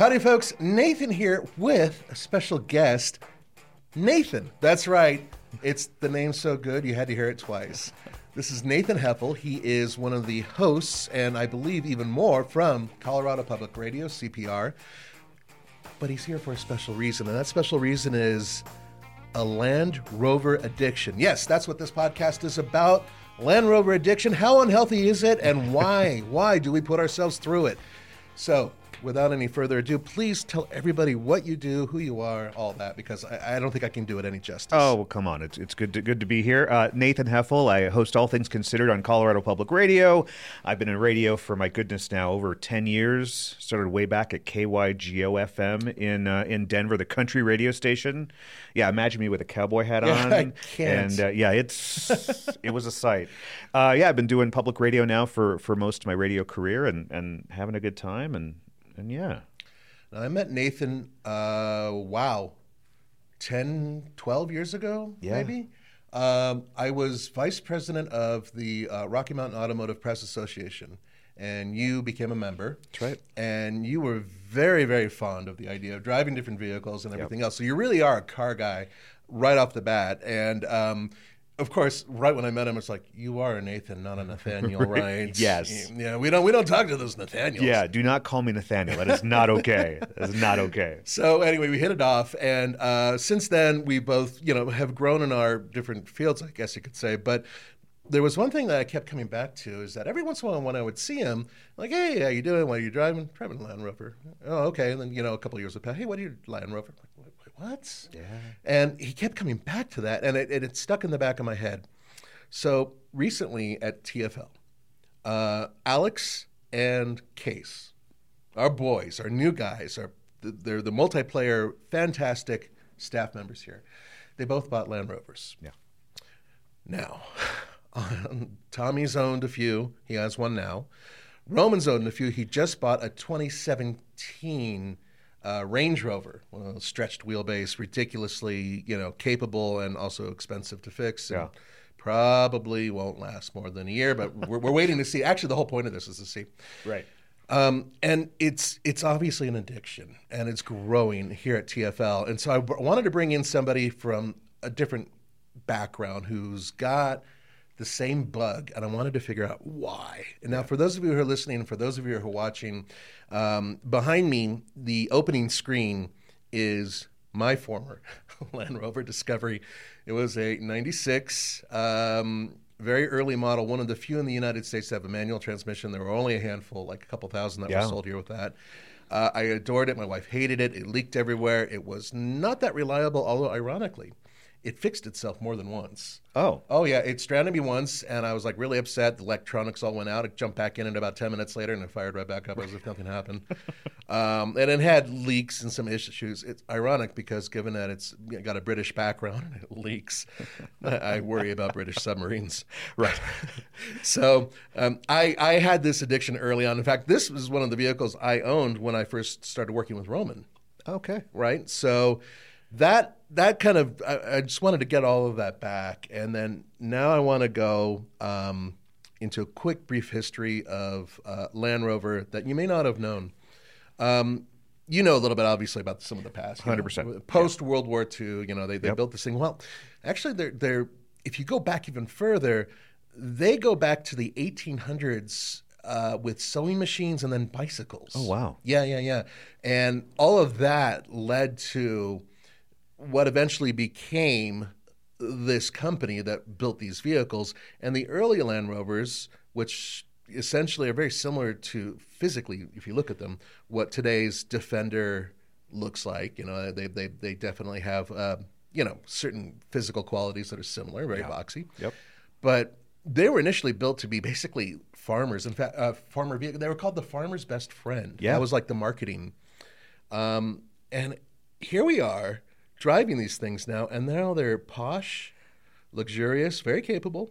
Howdy, folks. Nathan here with a special guest, Nathan. That's right. It's the name so good you had to hear it twice. This is Nathan Heffel. He is one of the hosts, and I believe even more, from Colorado Public Radio, CPR. But he's here for a special reason, and that special reason is a Land Rover addiction. Yes, that's what this podcast is about. Land Rover addiction. How unhealthy is it, and why? why do we put ourselves through it? So, without any further ado, please tell everybody what you do, who you are, all that, because I, I don't think I can do it any justice. Oh, well, come on. It's, it's good to, good to be here. Uh, Nathan Heffel. I host All Things Considered on Colorado Public Radio. I've been in radio for, my goodness, now over 10 years. Started way back at KYGO FM in, uh, in Denver, the country radio station. Yeah, imagine me with a cowboy hat Yeah, on. I can't. And uh, yeah, it's it was a sight. Uh, yeah, I've been doing public radio now for, for most of my radio career and, and having a good time. And, and yeah. Now, I met Nathan, uh, wow, 10, 12 years ago, Yeah. maybe? Um, I was vice president of the uh, Rocky Mountain Automotive Press Association, and you became a member. That's right. And you were very, very fond of the idea of driving different vehicles and everything else. So you really are a car guy right off the bat. And um, of course, right when I met him, it's like you are a Nathan, not a Nathaniel, right? Yes. Yeah, we don't we don't talk to those Nathaniels. Yeah, do not call me Nathaniel. That is not okay. That is not okay. So anyway, we hit it off, and uh, since then we both, you know, have grown in our different fields, I guess you could say. But there was one thing that I kept coming back to is that every once in a while when I would see him, like, hey, how you doing? What are you driving? Driving a Land Rover. Oh, okay. And then you know, a couple of years would pass. Hey, what are you Land Rover? Like, "Wait, what? Yeah. And he kept coming back to that, and it, it, it stuck in the back of my head. So recently at TFL, uh, Alex and Case, our boys, our new guys, are they're the multiplayer, fantastic staff members here. They both bought Land Rovers. Yeah. Now, Tommy's owned a few. He has one now. Roman's owned a few. He just bought a 2017 uh, Range Rover, one of those stretched wheelbase, ridiculously you know capable and also expensive to fix. and Yeah. Probably won't last more than a year, but we're, we're waiting to see. Actually, the whole point of this is to see. Right. Um, and it's it's obviously an addiction, and it's growing here at TFL. And so I b- wanted to bring in somebody from a different background who's got the same bug, and I wanted to figure out why. And now, for those of you who are listening, and for those of you who are watching, um, behind me, the opening screen is my former Land Rover Discovery. It was a '96. Um, very early model, one of the few in the United States to have a manual transmission. There were only a handful, like a couple thousand that Yeah. were sold here with that. Uh, I adored it. My wife hated it. It leaked everywhere. It was not that reliable, although ironically, it fixed itself more than once. Oh. Oh yeah, it stranded me once, and I was like really upset. The electronics all went out. It jumped back in, and about ten minutes later, and it fired right back up as if nothing happened. um, and it had leaks and some issues. It's ironic because given that it's got a British background and it leaks, I, I worry about British submarines. Right. so um, I, I had this addiction early on. In fact, this was one of the vehicles I owned when I first started working with Roman Okay. right? So that that kind of I, I just wanted to get all of that back, and then now I want to go um, into a quick, brief history of uh, Land Rover that you may not have known. Um, you know a little bit, obviously, about some of the past. 100%. Post World War II, you know, they, they Yep. built this thing. Well, actually, they're they're if you go back even further, they go back to the 1800s uh, with sewing machines and then bicycles. Oh, wow. Yeah, yeah, yeah. And all of that led to what eventually became this company that built these vehicles. And the early Land Rovers, which essentially are very similar to physically, if you look at them, what today's Defender looks like. You know, they they they definitely have uh, you know certain physical qualities that are similar, very boxy. Yep. But they were initially built to be basically farmers. In fact, uh, farmer vehicle. They were called the farmer's best friend. Yeah. that was like the marketing. Um, and here we are driving these things now, and now they're posh, luxurious, very capable,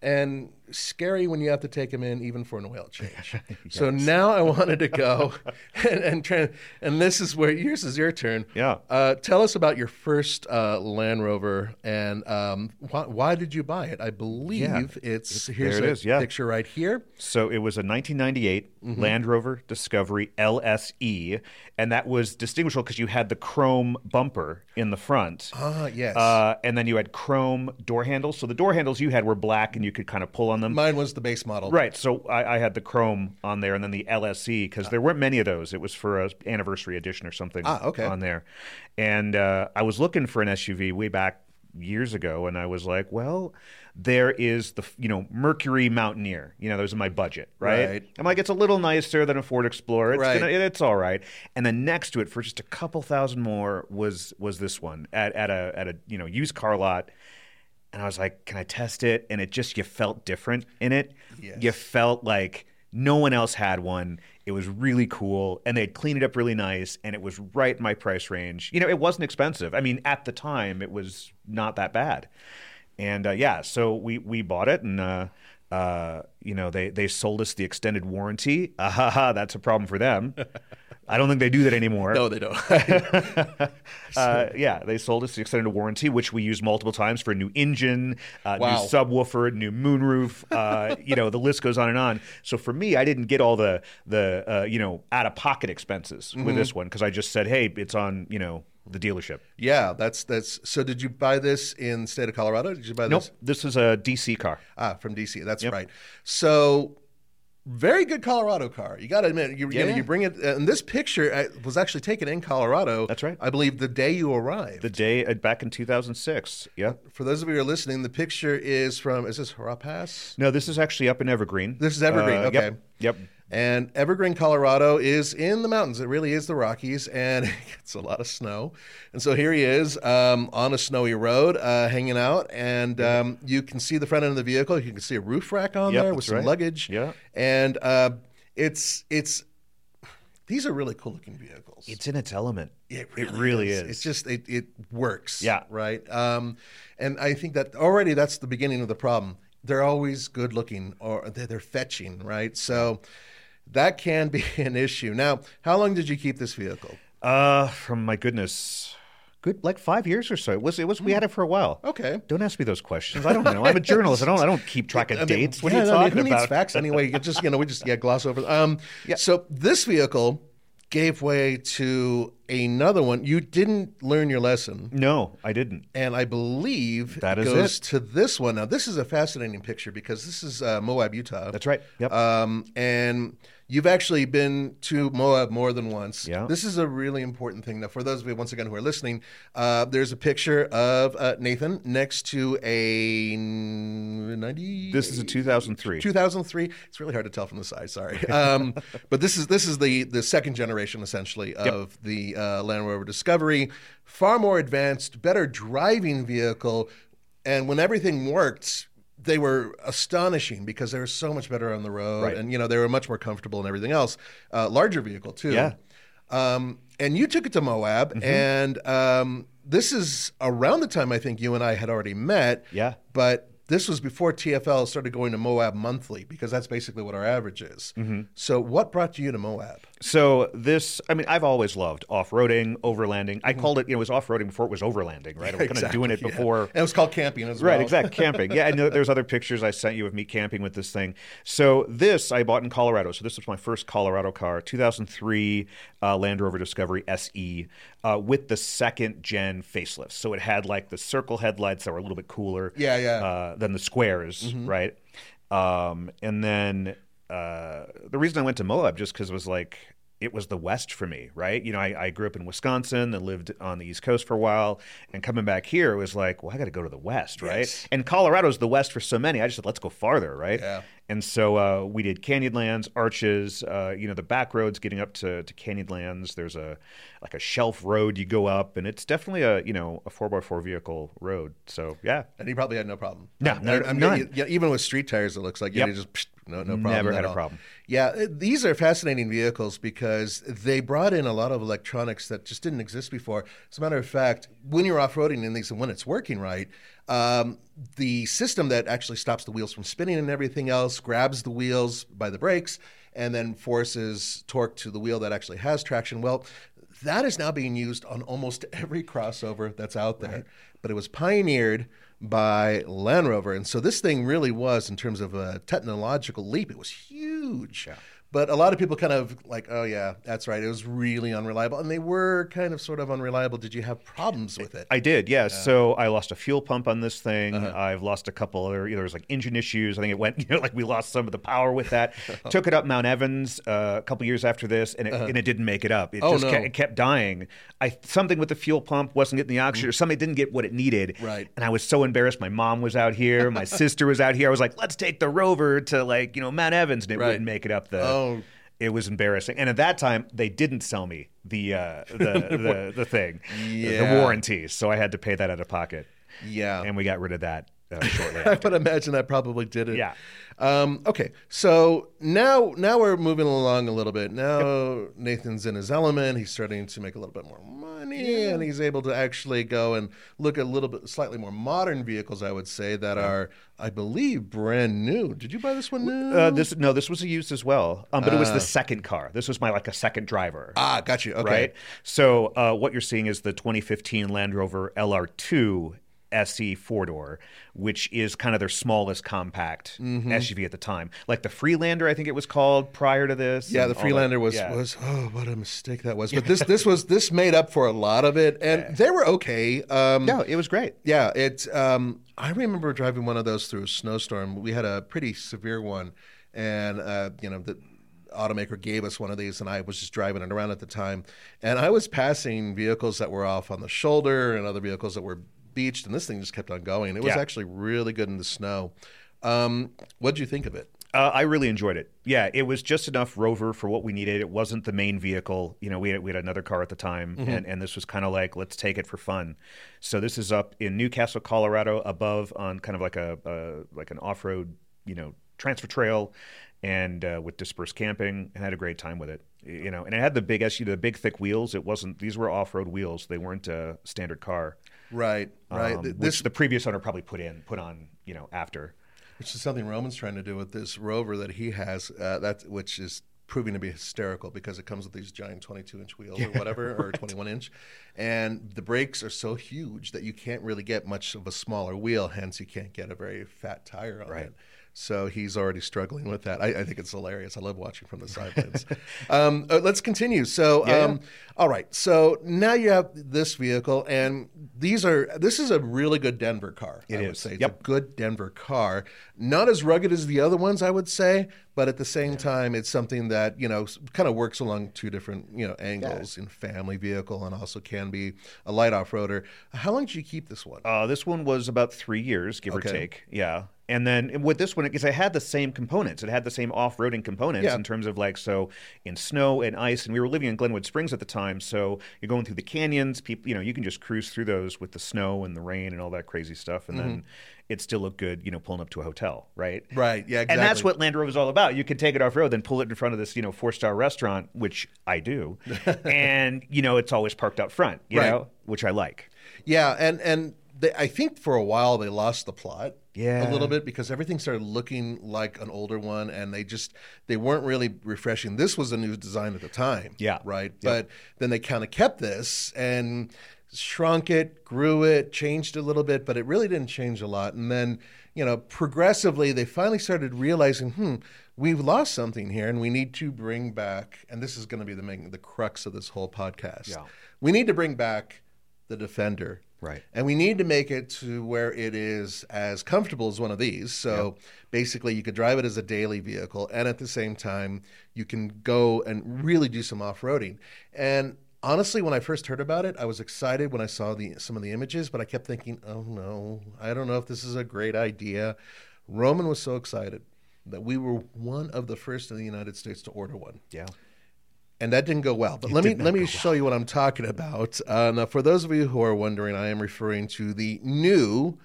and scary when you have to take them in, even for an oil change. So now I wanted to go and, and try, and this is where yours is your turn. Yeah. Uh, tell us about your first uh, Land Rover and um, why, why did you buy it? I believe it's here's it a is, yeah. picture right here. So it was a 1998 Mm-hmm. Land Rover Discovery LSE, and that was distinguishable because you had the chrome bumper in the front. Ah, yes. Uh, and then you had chrome door handles. So the door handles you had were black, and you could kind of pull on them. Mine was the base model. Right. So I, I had the chrome on there, and then the LSE because there weren't many of those. It was for a anniversary edition or something. Ah, okay. On there, and uh, I was looking for an SUV way back years ago, and I was like, well, there is the you know Mercury Mountaineer. You know, those in my budget, right? Right. I'm like, it's a little nicer than a Ford Explorer. It's Right. gonna, it's all right. And then next to it, for just a couple thousand more, was was this one at at a at a you know used car lot. And I was like, can I test it? And it just, you felt different in it. Yes. You felt like no one else had one. It was really cool. And they'd cleaned it up really nice. And it was right in my price range. You know, it wasn't expensive. I mean, at the time, it was not that bad. And uh, yeah, so we, we bought it and, uh, uh, you know, they, they sold us the extended warranty. Ah, ha, ha, that's a problem for them. I don't think they do that anymore. No, they don't. Uh, yeah, they sold us the extended warranty, which we used multiple times for a new engine, uh, Wow. new subwoofer, new moonroof. Uh, you know, the list goes on and on. So for me, I didn't get all the the uh, you know out of pocket expenses Mm-hmm. with this one because I just said, hey, it's on you know the dealership. yeah, that's that's. So, did you buy this in the state of Colorado? Did you buy Nope, this? this is a DC car. Ah, from DC. That's right. So, very good Colorado car. You got to admit, you, you, know, you bring it. And this picture uh, was actually taken in Colorado. That's right. I believe the day you arrived. The day uh, back in 2006. Yeah. For those of you who are listening, the picture is from. Is this Harapas? No, this is actually up in Evergreen. This is Evergreen, Uh, okay. Yep. yep. And Evergreen, Colorado is in the mountains. It really is the Rockies, and it gets a lot of snow. And so here he is um, on a snowy road, uh, hanging out, and um, you can see the front end of the vehicle. You can see a roof rack on Yep, there with some right. luggage. Yeah. and uh, it's it's these are really cool looking vehicles. It's in its element. It It really is. It's just it it works. Yeah. Right. Um, and I think that already that's the beginning of the problem. They're always good looking or they're, they're fetching. Right. So that can be an issue. Now, how long did you keep this vehicle? Uh, from my goodness, good like five years or so. It was it was we had it for a while. Okay. Don't ask me those questions. I don't know. I'm a journalist. I don't I don't keep track of I mean, dates. What yeah, are you no, I mean, talking who needs about? facts anyway? You just you know we just yeah gloss over. Um, Yeah. So this vehicle gave way to another one. You didn't learn your lesson. No, I didn't. and I believe That is goes it. to this one. Now, this is a fascinating picture because this is uh, Moab, Utah. That's right. Yep. Um, and you've actually been to Moab more than once. Yeah. This is a really important thing. Now, for those of you once again who are listening, uh, there's a picture of uh, Nathan next to a 90. this is a 2003. 2003. It's really hard to tell from the side. Sorry, um, but this is this is the the second generation essentially of the uh, Land Rover Discovery, far more advanced, better driving vehicle, and when everything worked. They were astonishing because they were so much better on the road, Right. and you know they were much more comfortable and everything else. Uh, larger vehicle too. Yeah. Um, and you took it to Moab, Mm-hmm. and um, this is around the time I think you and I had already met. Yeah. But this was before TFL started going to Moab monthly because that's basically what our average is. Mm-hmm. So, what brought you to Moab? So this, I mean, I've always loved off-roading, overlanding. Mm-hmm. I called it, you know, it was off-roading before it was overlanding, right? I was kind of doing it yeah. before. And it was called camping as well. Right, exactly. camping. Yeah, and there's other pictures I sent you of me camping with this thing. So this I bought in Colorado. So this was my first Colorado car, 2003 uh, Land Rover Discovery SE. Uh, with the second gen facelift. So it had like the circle headlights that were a little bit cooler. Yeah, yeah. Uh, than the squares, right? Um, and then uh, the reason I went to Moab just because it was like it was the West for me, right? You know, I, I grew up in Wisconsin and lived on the East Coast for a while, and coming back here it was like, well, I got to go to the West, right? Yes. And Colorado's the West for so many. I just said, let's go farther, right? Yeah. And so uh, we did Canyonlands, Arches, uh, you know, the back roads getting up to, to Canyonlands. There's a like a shelf road you go up, and it's definitely a you know a four x four vehicle road. So yeah, And he probably had no problem. No, no, I mean, none. yeah, even with street tires, it looks like Yep. you just no, no problem. Never had a all. problem. Yeah, uh, these are fascinating vehicles because they brought in a lot of electronics that just didn't exist before. As a matter of fact, when you're off roading in these and when it's working right, um, the system that actually stops the wheels from spinning and everything else grabs the wheels by the brakes and then forces torque to the wheel that actually has traction. Well, that is now being used on almost every crossover that's out there. But it was pioneered by Land Rover. And so this thing really was, in terms of a technological leap, it was huge. But a lot of people kind of like, oh, yeah, that's right. It was really unreliable. And they were kind of sort of unreliable. Did you have problems with it? I did, yes. So I lost a fuel pump on this thing. Uh-huh. I've lost a couple other. You know, there was like engine issues. I think it went. You know, like we lost some of the power with that. Took it up Mount Evans uh, a couple years after this, and it, and it didn't make it up. It Oh, just no. kept, it kept dying. I something with the fuel pump wasn't getting the oxygen, or something didn't get what it needed. Mm. Right. And I was so embarrassed. My mom was out here. My sister was out here. I was like, let's take the Rover to like you know Mount Evans, and it Right. wouldn't make it up the. Oh. It was embarrassing, and at that time they didn't sell me the uh, the, the the thing, Yeah. the warranty. So I had to pay that out of pocket, Yeah. and we got rid of that uh, shortly. I would imagine that probably did it. Yeah. Um, okay, so now now we're moving along a little bit. Now Nathan's in his element. He's starting to make a little bit more money, and he's able to actually go and look at a little bit slightly more modern vehicles. I would say that are, I believe, brand new. Did you buy this one new? Uh, this no, this was a used as well, um, but it was the second car. This was my like a second driver. ah, got you. Okay. Right. So uh, what you're seeing is the 2015 Land Rover LR2 SE four door, which is kind of their smallest compact Mm-hmm. SUV at the time. Like the Freelander, I think it was called prior to this. Yeah, the Freelander was yeah. was oh what a mistake that was. But this this was this made up for a lot of it, and they were okay. Um, no, it was great. Yeah, it. Um, I remember driving one of those through a snowstorm. We had a pretty severe one, and uh, you know the automaker gave us one of these, and I was just driving it around at the time, and I was passing vehicles that were off on the shoulder and other vehicles that were beached, and this thing just kept on going. It was Yeah. actually really good in the snow. Um, what did you think of it? Uh, I really enjoyed it. Yeah, it was just enough Rover for what we needed. It wasn't the main vehicle. You know, we had, we had another car at the time, and, and this was kind of like, let's take it for fun. So this is up in Newcastle, Colorado, above on kind of like a uh, like an off road, you know, transfer trail, and uh, with dispersed camping, and had a great time with it. You know, and it had the big SUV, the big thick wheels. It wasn't; these were off road wheels. They weren't a standard car. Right, right. um, this the previous owner probably put in, put on, you know, after. which is something Roman's trying to do with this Rover that he has. Uh, that which is proving to be hysterical because it comes with these giant 22 inch wheels or whatever, or 21 inch, and the brakes are so huge that you can't really get much of a smaller wheel. Hence, you can't get a very fat tire on Right. it. So he's already struggling with that. I, I think it's hilarious. I love watching from the sidelines. um, uh, let's continue. So, Yeah, um, all right. So now you have this vehicle, and these are this is a really good Denver car. It I would is. say it's Yep. a good Denver car. Not as rugged as the other ones, I would say, but at the same time, it's something that you know kind of works along two different you know angles in family vehicle and also can be a light off roader. How long did you keep this one? Uh, this one was about three years, give Okay. or take. Yeah. And then with this one, because it had the same components, it had the same off-roading components Yeah. in terms of like so in snow and ice. And we were living in Glenwood Springs at the time, so you're going through the canyons. People, you know, you can just cruise through those with the snow and the rain and all that crazy stuff, and then it still looked good, you know, pulling up to a hotel, right? Right, yeah, And that's what Land Rover is all about. You can take it off road, then pull it in front of this, you know, four star restaurant, which I do, and you know, it's always parked out front, you Right. know, which I like. Yeah, and and they, I think for a while they lost the plot. Yeah. a little bit because everything started looking like an older one, and they just they weren't really refreshing. This was a new design at the time. Yeah. right. But then they kind of kept this and shrunk it, grew it, changed a little bit, but it really didn't change a lot. And then you know, progressively they finally started realizing, hmm, we've lost something here, and we need to bring back. And this is going to be the main, the crux of this whole podcast. Yeah. We need to bring back the Defender. Right. And we need to make it to where it is as comfortable as one of these. So basically, you could drive it as a daily vehicle, and at the same time, you can go and really do some off roading. And honestly, when I first heard about it, I was excited when I saw the some of the images, but I kept thinking, oh no, I don't know if this is a great idea. Roman was so excited that we were one of the first in the United States to order one Yeah. and that didn't go well. But let me let me show you what I'm talking about. Uh, now, for those of you who are wondering, I am referring to the new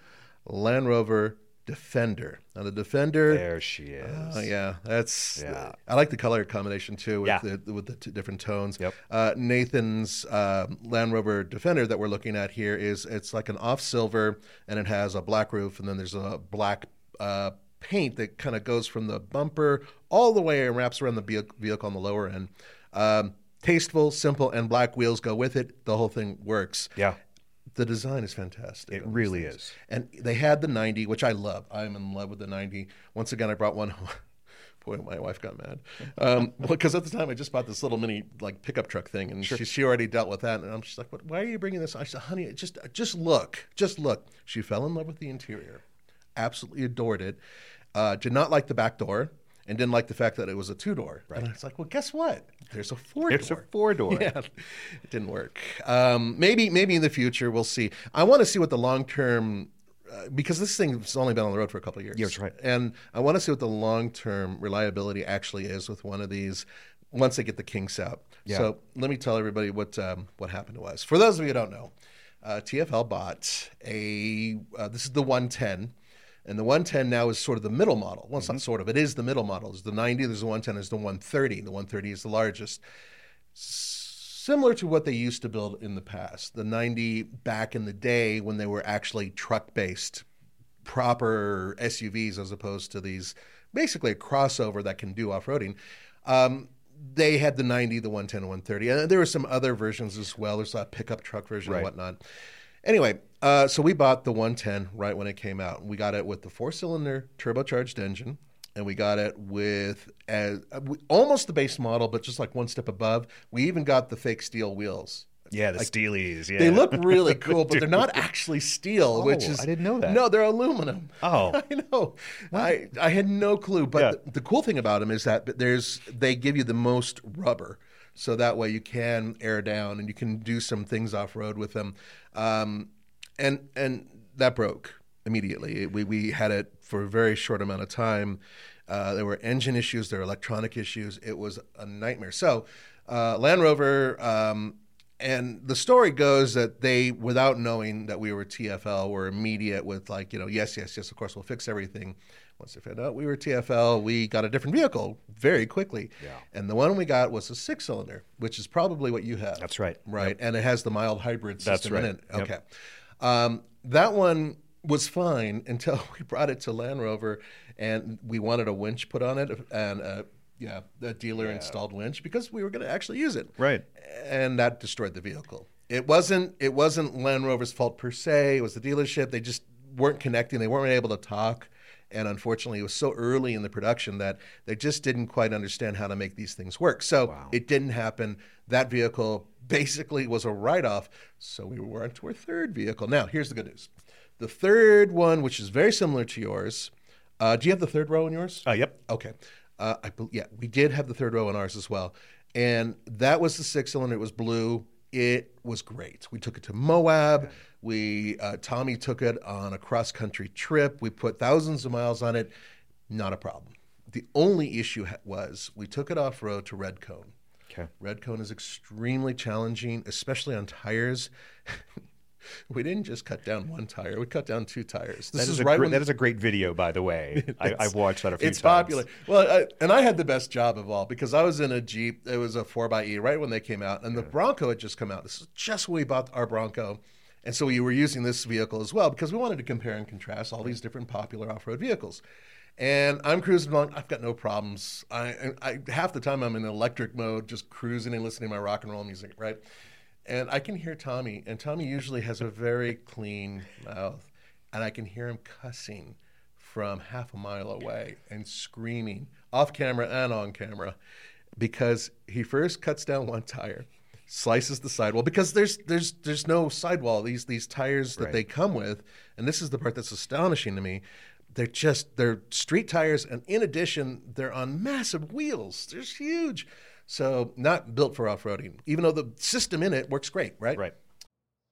Land Rover Defender. Now, the Defender. There she is. Oh yeah, that's. Yeah. I like the color combination too with Yeah. the with the two different tones. Yep. Uh, Nathan's um Land Rover Defender that we're looking at here is it's like an off silver and it has a black roof and then there's a black uh, paint that kind of goes from the bumper all the way and wraps around the vehicle on the lower end. Um, tasteful, simple, and black wheels go with it. The whole thing works. Yeah. The design is fantastic. It really things. is. And they had the 90, which I love. I'm in love with the 90. Once again, I brought one home. Boy, my wife got mad. Um, because at the time I just bought this little mini like pickup truck thing, and she, she already dealt with that. And I'm just like, what, why are you bringing this? I said, honey, just just look, just look. She fell in love with the interior, absolutely adored it. Uh, did not like the back door, and didn't like the fact that it was a two door. And I was like, well, guess what? There's a four There's a four-door. Yeah, it didn't work. Um, maybe maybe in the future we'll see. I want to see what the long term. Uh, because this thing's only been on the road for a couple of years. Yeah, that's right. And I want to see what the long term reliability actually is with one of these once they get the kinks out. Yeah. So let me tell everybody what um, what happened to us. For those of you who don't know, uh, TFL bought a uh, this is the 110. And the 110 now is sort of the middle model. Well, it's Mm-hmm. not sort of. It is the middle model. There's the 90, there's the 110, there's the 130. The 130 is the largest similar to what they used to build in the past. The 90 back in the day when they were actually truck based, proper SUVs as opposed to these basically a crossover that can do off roading. Um, they had the 90, the 110, and 130. And there were some other versions as well. There's a pickup truck version and whatnot. Anyway, uh, so we bought the 110 right when it came out. We got it with the four cylinder turbocharged engine, and we got it with as, uh, almost the base model, but just like one step above. We even got the fake steel wheels. Yeah, the Steelies. Yeah. They look really cool, but they're not actually steel, which Oh, is I didn't know that. No, they're aluminum. Oh. I know. I I had no clue. But Yeah. the, the cool thing about them is that there's they give you the most rubber, so that way you can air down and you can do some things off road with them. Um, and and that broke immediately. We we had it for a very short amount of time. Uh, there were engine issues, there were electronic issues. It was a nightmare. So uh, Land Rover. Um, and the story goes that they, without knowing that we were TFL, were immediate with like, you know, yes, yes, yes, of course, we'll fix everything. Once they found out we were TFL, we got a different vehicle very quickly. Yeah. And the one we got was a six cylinder, which is probably what you have. That's right. Right. And it has the mild hybrid That's system in right. it. Yep. Um, that one was fine until we brought it to Land Rover and we wanted a winch put on it and uh, yeah, the dealer installed winch because we were going to actually use it Right. and that destroyed the vehicle. It wasn't it wasn't Land Rover's fault per se. It was the dealership. They just weren't connecting. They weren't able to talk. And unfortunately, it was so early in the production that they just didn't quite understand how to make these things work. So it didn't happen. That vehicle basically was a write off. So we were on to our third vehicle. Now, here's the good news the third one, which is very similar to yours. Uh, do you have the third row in yours? Uh, yep. Okay. Uh, I yeah, we did have the third row in ours as well, and that was the six cylinder. It was blue. It was great. We took it to Moab. We uh, Tommy took it on a cross country trip. We put thousands of miles on it. Not a problem. The only issue was we took it off road to Red Cone. Okay. Red Cone is extremely challenging, especially on tires. we didn't just cut down one tire; we cut down two tires. This That is, a right gre- when that is a great video, by the way. I, I've watched that a few it's times. It's popular. Well, I, and I had the best job of all because I was in a Jeep. It was a 4xE right when they came out, and the Bronco had just come out. This is just when we bought our Bronco. And so we were using this vehicle as well because we wanted to compare and contrast all these different popular off road vehicles. And I'm cruising along. I've got no problems. I, I half the time I'm in electric mode, just cruising and listening to my rock and roll music, right? And I can hear Tommy, and Tommy usually has a very clean mouth, and I can hear him cussing from half a mile away and screaming off camera and on camera because he first cuts down one tire, slices the sidewall because there's there's there's no sidewall. These these tires that Right. they come with, and this is the part that's astonishing to me. They're just they're street tires, and in addition, they're on massive wheels. They're huge, so not built for off roading. Even though the system in it works great, right? Right.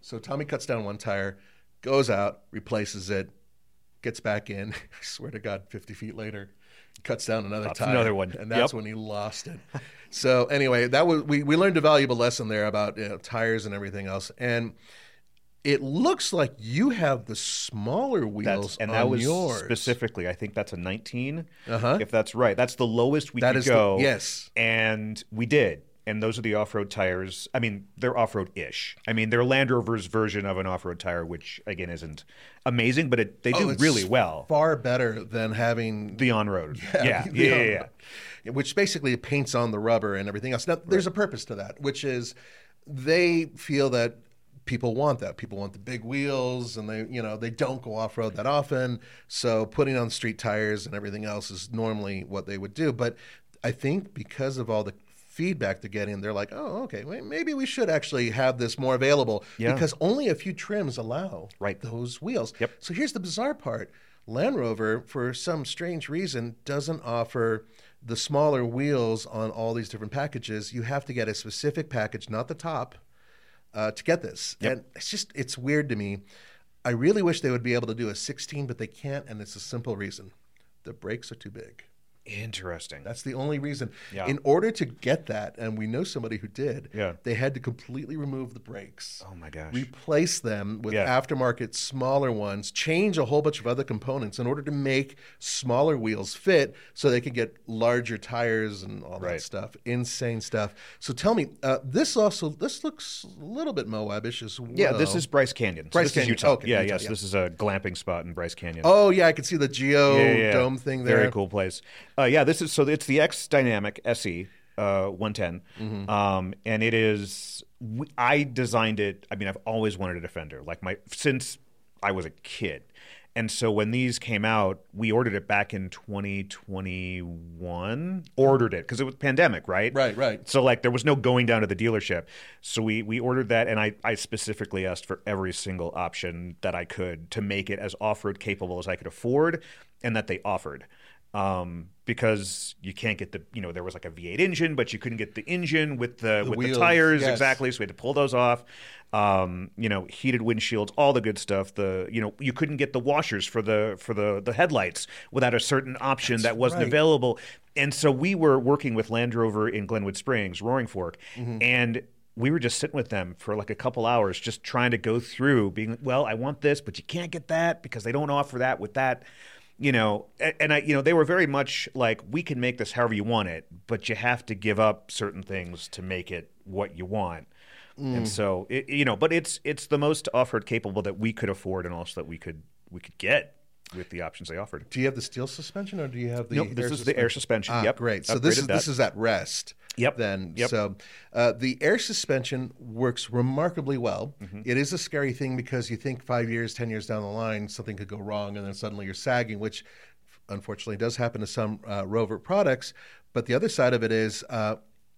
So Tommy cuts down one tire, goes out, replaces it, gets back in. I swear to God, 50 feet later, cuts down another That's tire. another one. And that's Yep. when he lost it. so anyway, that was we, we learned a valuable lesson there about you know, tires and everything else. And it looks like you have the smaller wheels That's, and on that was yours. specifically, I think that's a 19. Uh-huh. If that's right, that's the lowest we That could is the- go. yes. and we did. And those are the off-road tires. I mean, they're off-road-ish. I mean, they're Land Rover's version of an off-road tire, which again isn't amazing, but it, they Oh, do really well. Far better than having The on-road, yeah, yeah, the yeah, on- yeah. Which basically paints on the rubber and everything else. Now, there's a purpose to that, which is they feel that people want that. People want the big wheels, and they, you know, they don't go off road that often. So putting on street tires and everything else is normally what they would do. But I think because of all the feedback they're getting, they're like, oh, okay, wait, maybe we should actually have this more available Yeah. because only a few trims allow Right. those wheels. Yep. So here's the bizarre part. Land Rover, for some strange reason, doesn't offer the smaller wheels on all these different packages. You have to get a specific package, not the top, uh, to get this. And it's just, it's weird to me. I really wish they would be able to do a 16, but they can't, and it's a simple reason. The brakes are too big. Interesting. That's the only reason. Yeah. In order to get that, and we know somebody who did, Yeah. they had to completely remove the brakes. Oh my gosh. Replace them with Yeah. aftermarket smaller ones, change a whole bunch of other components in order to make smaller wheels fit so they could get larger tires and all that stuff. Insane stuff. So tell me, uh, this also this looks a little bit Moabish as well. yeah, this is Bryce Canyon. So Bryce this Canyon. is Utah. Okay, yeah, Utah, yes, yeah. this is a glamping spot in Bryce Canyon. Oh yeah, I can see the geo dome thing there. Very cool place. Uh, yeah, this is so it's the X Dynamic SE uh, 110, Mm-hmm. um, and it is. I designed it. I mean, I've always wanted a Defender, like my since I was a kid. And so when these came out, we ordered it back in 2021. Ordered it because it was pandemic, right? Right, right. So like there was no going down to the dealership. So we we ordered that and I I specifically asked for every single option that I could to make it as off-road capable as I could afford and that they offered. Um, because you can't get the you know there was like a V8 engine but you couldn't get the engine with the, with wheels, the tires yes. exactly so we had to pull those off. Um, you know, heated windshields, all the good stuff. The you know you couldn't get the washers for the for the the headlights without a certain option that wasn't right. available. And so we were working with Land Rover in Glenwood Springs, Roaring Fork, Mm-hmm. and we were just sitting with them for like a couple hours, just trying to go through, being well, I want this, but you can't get that because they don't offer that with that. You know, and I, you know, they were very much like, we can make this however you want it, but you have to give up certain things to make it what you want. Mm. And so, it, you know, but it's it's the most off-road capable that we could afford, and also that we could we could get. With the options they offered. Do you have the steel suspension or do you have the? Nope, this is the air suspension. Ah, Yep, great. So this is that. this is at rest. Yep, Then yep. so uh, the air suspension works remarkably well. Mm-hmm. It is a scary thing because you think five years, ten years down the line something could go wrong, and then suddenly you're sagging, which unfortunately does happen to some uh, Rover products. But the other side of it is uh,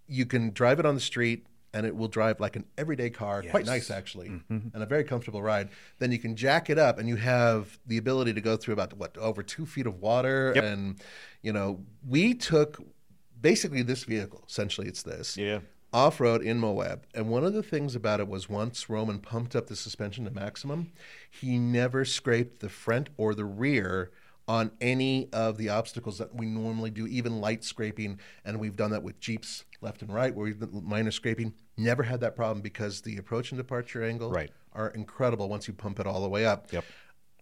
you can drive it on the street. And it will drive like an everyday car, quite nice actually, Mm-hmm. and a very comfortable ride. Then you can jack it up, and you have the ability to go through about what over two feet of water. Yep. And you know, we took basically this vehicle. Essentially, it's this Yeah. off road in Moab. And one of the things about it was once Roman pumped up the suspension to maximum, he never scraped the front or the rear on any of the obstacles that we normally do, even light scraping. And we've done that with Jeeps left and right, where we've done minor scraping. Never had that problem because the approach and departure angle Right. are incredible once you pump it all the way up. Yep.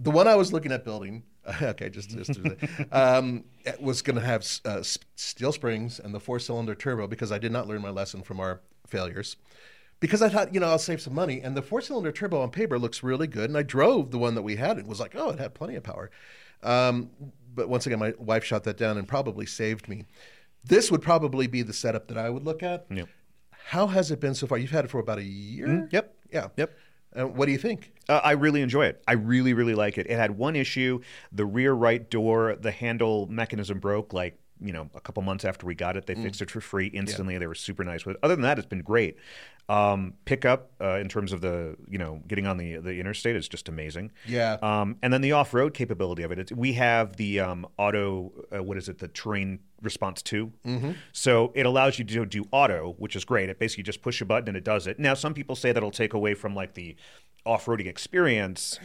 The one I was looking at building, okay, just, just um, it was going to have uh, steel springs and the four-cylinder turbo because I did not learn my lesson from our failures. Because I thought, you know, I'll save some money, and the four-cylinder turbo on paper looks really good. And I drove the one that we had; it was like, oh, it had plenty of power. Um, but once again, my wife shot that down and probably saved me. This would probably be the setup that I would look at. Yep. How has it been so far? You've had it for about a year. Yep. Yeah. Yep. Uh, what do you think? Uh, I really enjoy it. I really, really like it. It had one issue: the rear right door, the handle mechanism broke. Like you know, a couple months after we got it, they fixed it for free instantly. They were super nice with it. Other than that, it's been great. Um, pickup uh, in terms of the you know getting on the the interstate is just amazing. Yeah. Um, and then the off road capability of it. It's, we have the um, auto. Uh, what is it? The terrain response 2 Mm-hmm. So it allows you to do auto, which is great. It basically just push a button and it does it. Now, some people say that'll take away from like the off-roading experience,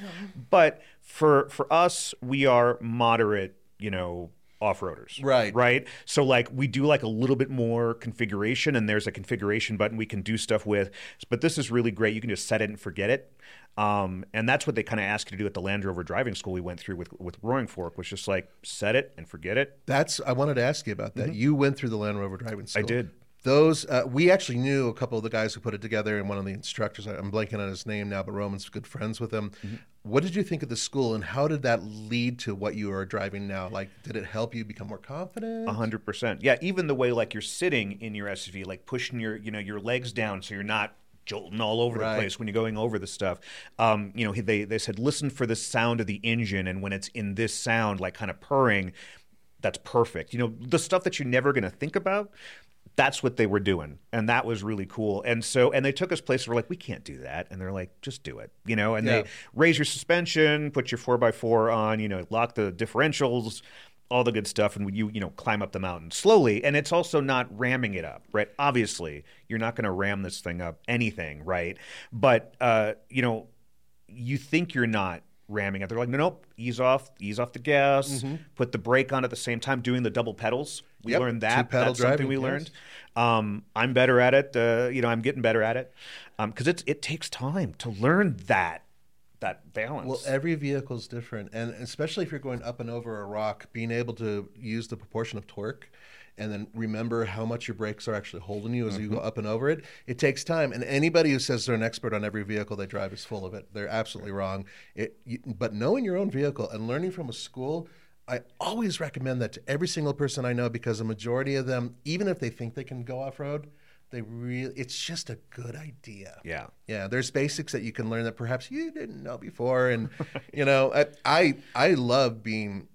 but for for us, we are moderate. You know. Off-roaders, Right. Right. So, like, we do like a little bit more configuration, and there's a configuration button we can do stuff with. But this is really great. You can just set it and forget it. Um, and that's what they kind of ask you to do at the Land Rover driving school we went through with with Roaring Fork, was just like set it and forget it. That's I wanted to ask you about that. You went through the Land Rover driving school. I did. Those uh, we actually knew a couple of the guys who put it together, and one of the instructors. I'm blanking on his name now, but Roman's good friends with him. What did you think of the school, and how did that lead to what you are driving now? Like, did it help you become more confident? A hundred percent. Yeah, even the way like you're sitting in your SUV, like pushing your you know your legs down so you're not jolting all over Right. the place when you're going over the stuff. Um, you know, they they said listen for the sound of the engine, and when it's in this sound, like kind of purring, that's perfect. You know, the stuff that you're never going to think about. That's what they were doing, and that was really cool. And so, and they took us places where like we can't do that, and they're like, just do it, you know. And Yeah. they raise your suspension, put your four x four on, you know, lock the differentials, all the good stuff, and you you know climb up the mountain slowly. And it's also not ramming it up, right? Obviously, you're not going to ram this thing up anything, right? But uh, you know, you think you're not ramming it. They're like, no, nope, ease off, ease off the gas, put the brake on at the same time, doing the double pedals. We Yep, learned that. That's something driving, we yes. learned. Um, I'm better at it. Uh, you know, I'm getting better at it because it's it takes time to learn that that balance. Well, every vehicle is different, and especially if you're going up and over a rock, being able to use the proportion of torque, and then remember how much your brakes are actually holding you as you go up and over it. It takes time, and anybody who says they're an expert on every vehicle they drive is full of it. They're absolutely wrong. It, you, but knowing your own vehicle and learning from a school. I always recommend that to every single person I know because a majority of them, even if they think they can go off road, they really it's just a good idea. yeah. Yeah, there's basics that you can learn that perhaps you didn't know before, and you know, I I, I love being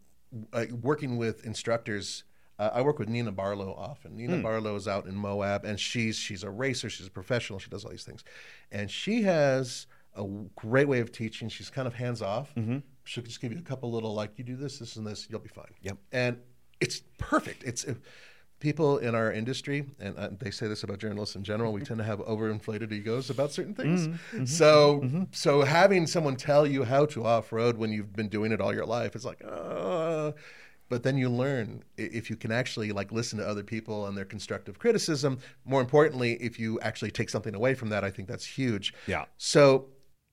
uh, working with instructors. Uh, I work with Nena Barlow often. Nena Barlow is out in Moab, and she's she's a racer. She's a professional. She does all these things, and she has a great way of teaching. She's kind of hands off. She'll just give you a couple little like you do this, this, and this. You'll be fine. Yep. and it's perfect. It's uh, people in our industry, and uh, they say this about journalists in general. We tend to have overinflated egos about certain things. So, so having someone tell you how to off road when you've been doing it all your life, is like, uh, but then you learn if you can actually like listen to other people and their constructive criticism. More importantly, if you actually take something away from that, I think that's huge. Yeah. So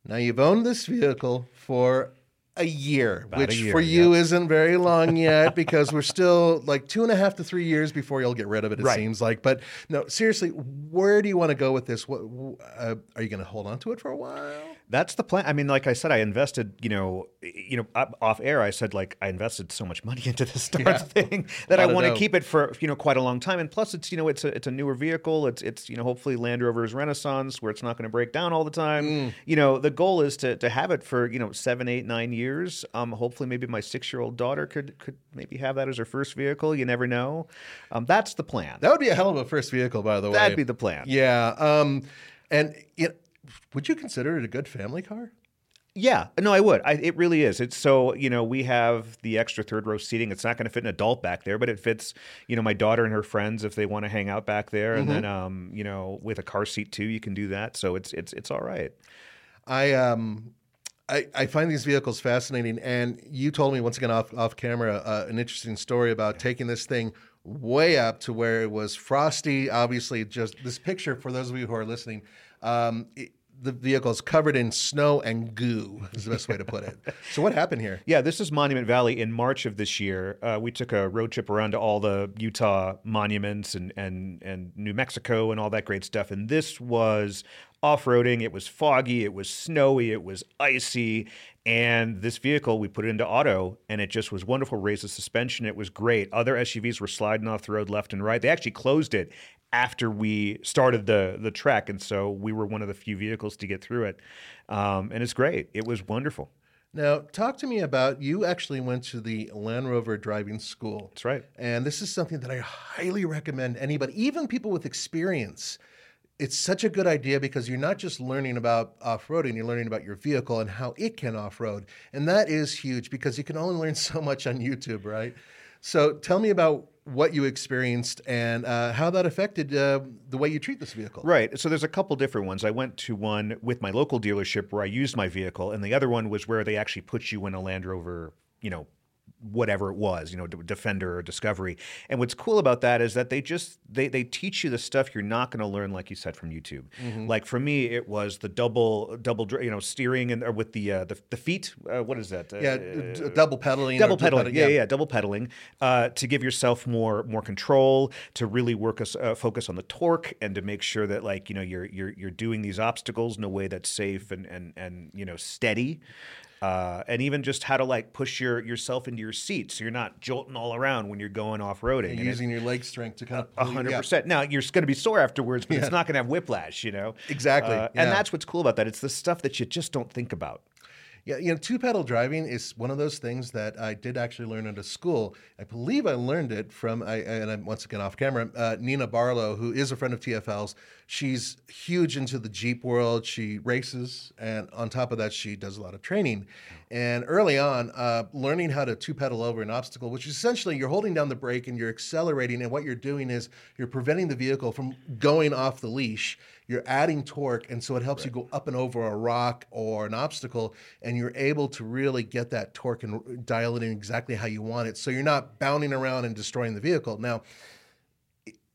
now you've owned this vehicle for a year, About a which year, for you isn't very long yet because we're still like two and a half to three years before you'll get rid of it. It Right. seems like. But no, seriously, where do you want to go with this? What uh, are you going to hold on to it for a while? That's the plan. I mean, like I said, I invested, you know, you know, off air. I said like I invested so much money into this Stars Yeah. thing that I want to keep it for you know quite a long time. And plus, it's you know, it's a it's a newer vehicle. It's it's you know, hopefully Land Rover's Renaissance, where it's not going to break down all the time. Mm. You know, the goal is to to have it for you know seven, eight, nine years. Um, hopefully, maybe my six year old daughter could could maybe have that as her first vehicle. You never know. Um, that's the plan. That would be a hell of a first vehicle, by the way. That'd be the plan. Yeah. Um, and it, would you consider it a good family car? Yeah, no, I would. I, it really is. It's so you know we have the extra third row seating. It's not going to fit an adult back there, but it fits you know my daughter and her friends if they want to hang out back there, and then um you know with a car seat too, you can do that. So it's it's it's all right. I um I, I find these vehicles fascinating, and you told me once again off off camera uh, an interesting story about taking this thing way up to where it was frosty. Obviously, just this picture for those of you who are listening. Um, it, the vehicle is covered in snow and goo. Is the best way to put it. So what happened here? Yeah, this is Monument Valley in March of this year. Uh, we took a road trip around to all the Utah monuments and and and New Mexico and all that great stuff. And this was off-roading. It was foggy. It was snowy. It was icy. And this vehicle, we put it into auto, and it just was wonderful. Raised the suspension. It was great. Other SUVs were sliding off the road left and right. They actually closed it after we started the the trek, and so we were one of the few vehicles to get through it. Um, and it's great. It was wonderful. Now, talk to me about you actually went to the Land Rover driving school. That's right. And this is something that I highly recommend anybody, even people with experience. It's such a good idea because you're not just learning about off roading, you're learning about your vehicle and how it can off road. And that is huge because you can only learn so much on YouTube, right? So tell me about what you experienced and uh, how that affected uh, the way you treat this vehicle. Right. So there's a couple different ones. I went to one with my local dealership where I used my vehicle, and the other one was where they actually put you in a Land Rover, you know, whatever it was, you know, Defender or Discovery. And what's cool about that is that they just they they teach you the stuff you're not going to learn, like you said, from YouTube. Like for me, it was the double double you know steering and or with the uh, the, the feet. Uh, what is that? Yeah, Uh, double pedaling. double pedaling yeah, yeah double pedaling uh, to give yourself more more control to really work us uh, focus on the torque and to make sure that like you know you're you're you're doing these obstacles in a way that's safe and and and you know steady uh, and even just how to like push your yourself into your seat so you're not jolting all around when you're going off roading And using your leg strength to kind of hundred yeah. percent. Now you're going to be sore afterwards, but it's not going to have whiplash, you know. Exactly, Uh, yeah. And that's what's cool about that. It's the stuff that you just don't think about. Yeah, you know, two pedal driving is one of those things that I did actually learn at a school. I believe I learned it from, I, and I'm once again off camera, uh, Nena Barlow, who is a friend of TFL's. She's huge into the Jeep world. She races, and on top of that, she does a lot of training. And early on, uh, learning how to two pedal over an obstacle, which is essentially you're holding down the brake and you're accelerating, and what you're doing is you're preventing the vehicle from going off the leash you're adding torque and so it helps you go up and over a rock or an obstacle and you're able to really get that torque and dial it in exactly how you want it so you're not bounding around and destroying the vehicle now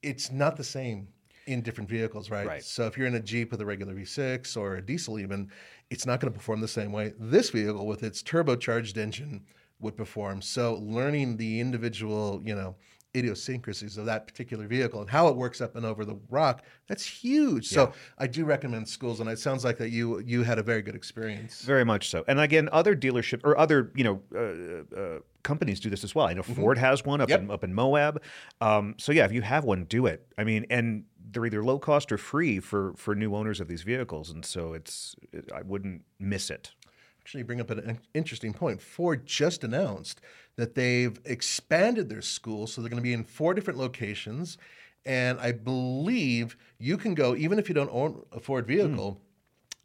it's not the same in different vehicles right, Right. so if you're in a jeep with a regular v6 or a diesel even it's not going to perform the same way this vehicle with its turbocharged engine would perform so learning the individual you know idiosyncrasies of that particular vehicle and how it works up and over the rock that's huge so i do recommend schools and it sounds like that you you had a very good experience Very much so. And again, other dealership or other you know uh, uh, companies do this as well. I know Ford has one up Yep. in up in Moab. Um, so yeah, if you have one, do it. I mean, and they're either low cost or free for for new owners of these vehicles, and so it's it, I wouldn't miss it. actually bring up an interesting point. Ford just announced that they've expanded their school, so they're going to be in four different locations. And I believe you can go, even if you don't own a Ford vehicle,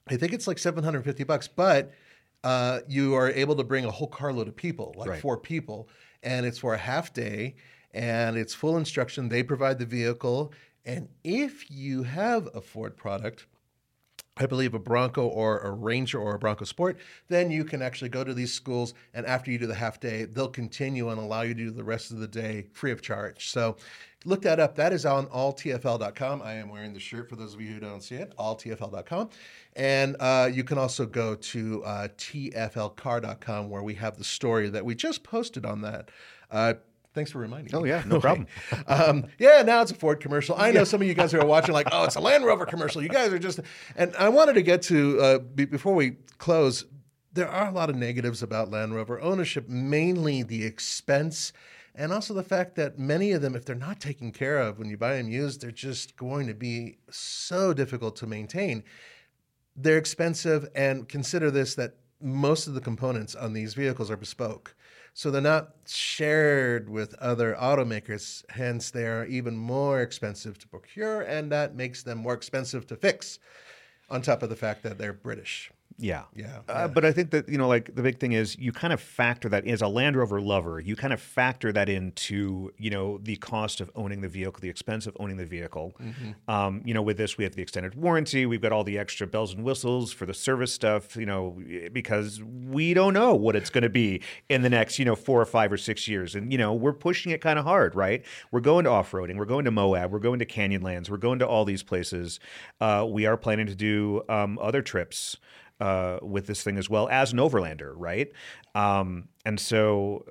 I think it's like 750 bucks, but uh, you are able to bring a whole carload of people, like Right. four people, and it's for a half day and it's full instruction. They provide the vehicle. And if you have a Ford product, I believe a Bronco or a Ranger or a Bronco Sport, then you can actually go to these schools and after you do the half day, they'll continue and allow you to do the rest of the day free of charge. So look that up. That is on alltfl.com. I am wearing the shirt for those of you who don't see it, alltfl.com. And uh, you can also go to uh, tflcar.com where we have the story that we just posted on that. Uh, Thanks for reminding me. Oh, yeah, no problem. um, yeah, now it's a Ford commercial. I know some of you guys who are watching, like, oh, it's a Land Rover commercial. You guys are just. And I wanted to get to uh, be, before we close. There are a lot of negatives about Land Rover ownership, mainly the expense, and also the fact that many of them, if they're not taken care of when you buy them used, they're just going to be so difficult to maintain. They're expensive, and consider this that most of the components on these vehicles are bespoke. So they're not shared with other automakers, hence they are even more expensive to procure, and that makes them more expensive to fix, on top of the fact that they're British. Yeah. Yeah, Uh, yeah. but I think that, you know, like the big thing is you kind of factor that as a Land Rover lover, you kind of factor that into, you know, the cost of owning the vehicle, the expense of owning the vehicle. Mm-hmm. Um, you know, with this, we have the extended warranty. We've got all the extra bells and whistles for the service stuff, you know, because we don't know what it's going to be in the next, you know, four or five or six years. And, you know, we're pushing it kind of hard, right? We're going to off roading. We're going to Moab. We're going to Canyonlands. We're going to all these places. Uh, we are planning to do um, other trips uh, with this thing as well as an overlander, right? Um, and so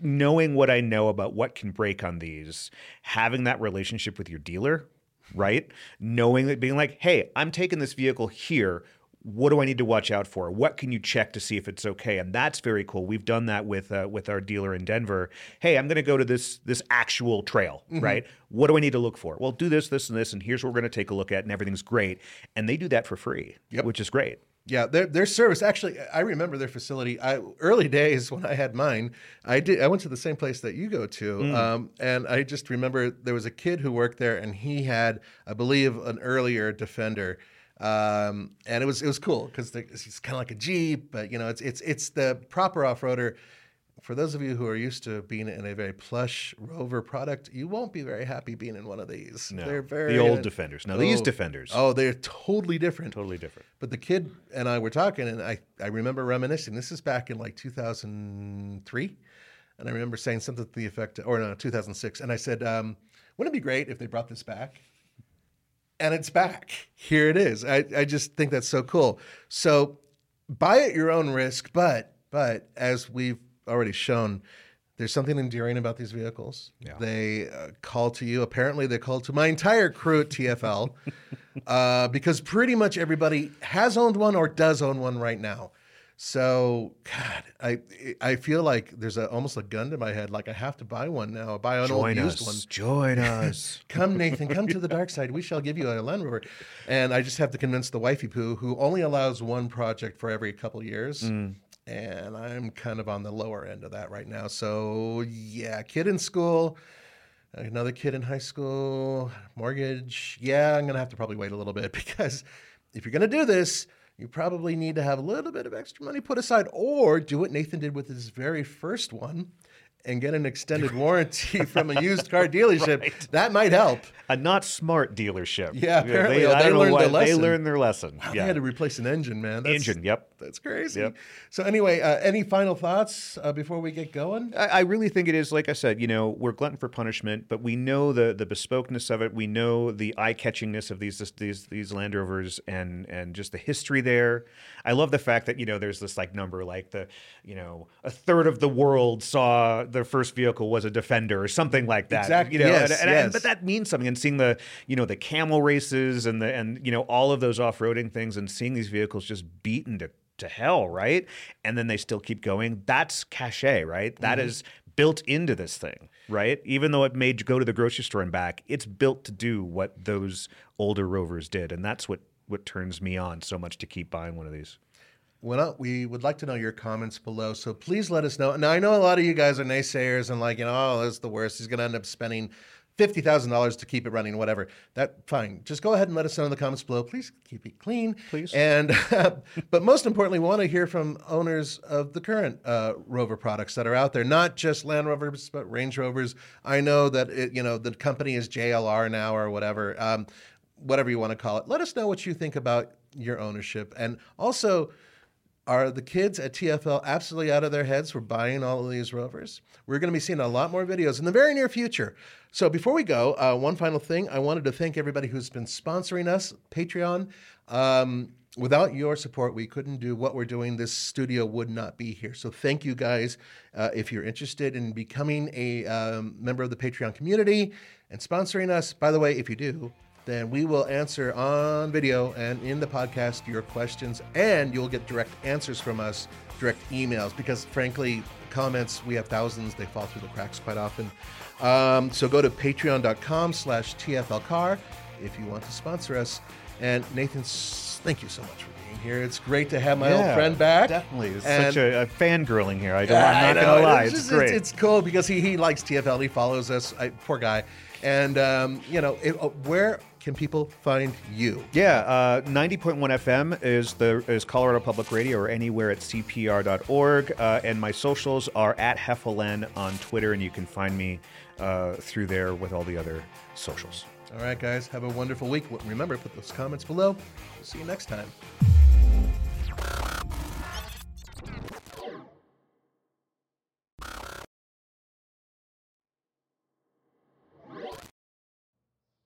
knowing what I know about what can break on these, having that relationship with your dealer, right? Knowing that being like, hey, I'm taking this vehicle here. What do I need to watch out for? What can you check to see if it's okay? And that's very cool. We've done that with uh, with our dealer in Denver. Hey, I'm going to go to this this actual trail, right? What do I need to look for? Well, do this, this, and this, and here's what we're going to take a look at, and everything's great. And they do that for free, Yep. which is great. Yeah, their their service actually. I remember their facility. I early days when I had mine, I did. I went to the same place that you go to, um, and I just remember there was a kid who worked there, and he had, I believe, an earlier Defender, um, and it was it was cool because it's kind of like a Jeep, but you know, it's it's it's the proper off roader. For those of you who are used to being in a very plush Rover product, you won't be very happy being in one of these. No, They're very the old uh, Defenders. No, these oh, Defenders. Oh, they're totally different. Totally different. But the kid and I were talking, and I, I remember reminiscing. This is back in like 2003. And I remember saying something to the effect, or no, 2006. And I said, um, wouldn't it be great if they brought this back? And it's back. Here it is. I, I just think that's so cool. So buy at your own risk, but but as we've already shown, there's something endearing about these vehicles. They uh, call to you. Apparently, they call to my entire crew at TFL uh, because pretty much everybody has owned one or does own one right now. So, God, I I feel like there's a, almost a gun to my head. Like I have to buy one now. Buy an Join old us. used one. Join us. Come, Nathan, come to the dark side. We shall give you a Land Rover. And I just have to convince the wifey poo, who only allows one project for every couple years. Mm. And I'm kind of on the lower end of that right now. So, yeah, kid in school, another kid in high school, mortgage. Yeah, I'm going to have to probably wait a little bit because if you're going to do this, you probably need to have a little bit of extra money put aside or do what Nathan did with his very first one and get an extended warranty from a used car dealership. That might help. a not smart dealership. Yeah, apparently, they, I they learned why- their They lesson. learned their lesson. Wow, yeah. They had to replace an engine, man. That's, Engine. Yep. That's crazy. Yep. So anyway, uh, any final thoughts uh, before we get going? I, I really think it is, like I said, you know, we're glutton for punishment, but we know the the bespokeness of it. We know the eye catchingness of these these these Land Rovers and and just the history there. I love the fact that you know there's this like number like the you know a third of the world saw their first vehicle was a Defender or something like that. Exactly. You know, Yes, and, and- yes. but that means something. And seeing the you know the camel races and the and you know all of those off roading things and seeing these vehicles just beaten to to hell, right? And then they still keep going. That's cachet, right? That Mm-hmm. is built into this thing, right? Even though it may go to the grocery store and back, it's built to do what those older rovers did, and that's what what turns me on so much to keep buying one of these. Well, we would like to know your comments below. So please let us know. Now, I know a lot of you guys are naysayers and like, you know, oh, that's the worst. He's going to end up spending $50,000 to keep it running, whatever. That fine. Just go ahead and let us know in the comments below. Please keep it clean. Please. And, but most importantly, we want to hear from owners of the current uh, Rover products that are out there, not just Land Rovers, but Range Rovers. I know that, it, you know, the company is JLR now or whatever. Um, whatever you want to call it. Let us know what you think about your ownership. And also, are the kids at TFL absolutely out of their heads for buying all of these rovers? We're going to be seeing a lot more videos in the very near future. So before we go, uh, one final thing. I wanted to thank everybody who's been sponsoring us, Patreon. Um, without your support, we couldn't do what we're doing. This studio would not be here. So thank you guys. Uh, if you're interested in becoming a um, member of the Patreon community and sponsoring us, by the way, if you do, then we will answer on video and in the podcast your questions, and you'll get direct answers from us, direct emails, because frankly, comments, we have thousands, they fall through the cracks quite often. Um, so go to patreon.com slash TFLCar if you want to sponsor us. And Nathan, thank you so much for being here. It's great to have my Yeah, old friend back. Definitely. It's And- such a, a fangirling here. I don't, yeah, I'm not I going to lie. It's, It's, just- great. It's, it's cool because he, he likes TFL. He follows us. I, poor guy. And, um, you know, it, uh, where can people find you? Yeah, uh, 90.1 FM is the is Colorado Public Radio or anywhere at cpr.org. Uh, and my socials are at Heffelen on Twitter, and you can find me uh, through there with all the other socials. All right, guys. Have a wonderful week. Remember, put those comments below. We'll see you next time.